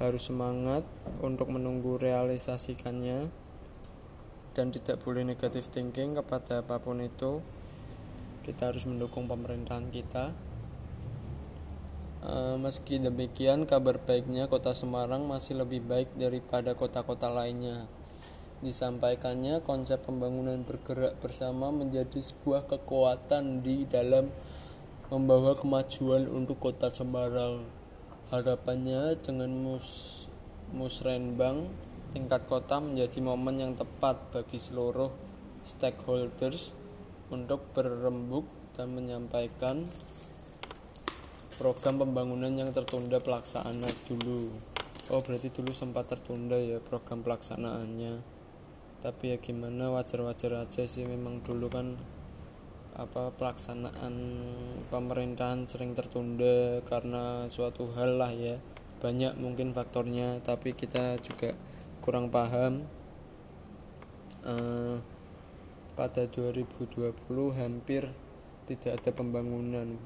harus semangat untuk menunggu realisasikannya dan tidak boleh negatif thinking kepada apa pun itu. Kita harus mendukung pemerintahan kita. E, meski demikian kabar baiknya kota Semarang masih lebih baik daripada kota-kota lainnya. Disampaikannya konsep pembangunan bergerak bersama menjadi sebuah kekuatan di dalam membawa kemajuan untuk kota Semarang Harapannya dengan mus musrenbang tingkat kota menjadi momen yang tepat bagi seluruh stakeholders untuk berembuk dan menyampaikan program pembangunan yang tertunda pelaksanaan dulu. Oh berarti dulu sempat tertunda ya program pelaksanaannya. Tapi ya gimana wajar-wajar aja sih memang dulu kan apa pelaksanaan pemerintahan sering tertunda karena suatu hal lah ya. Banyak mungkin faktornya tapi kita juga kurang paham. Uh, pada 2020 hampir tidak ada pembangunan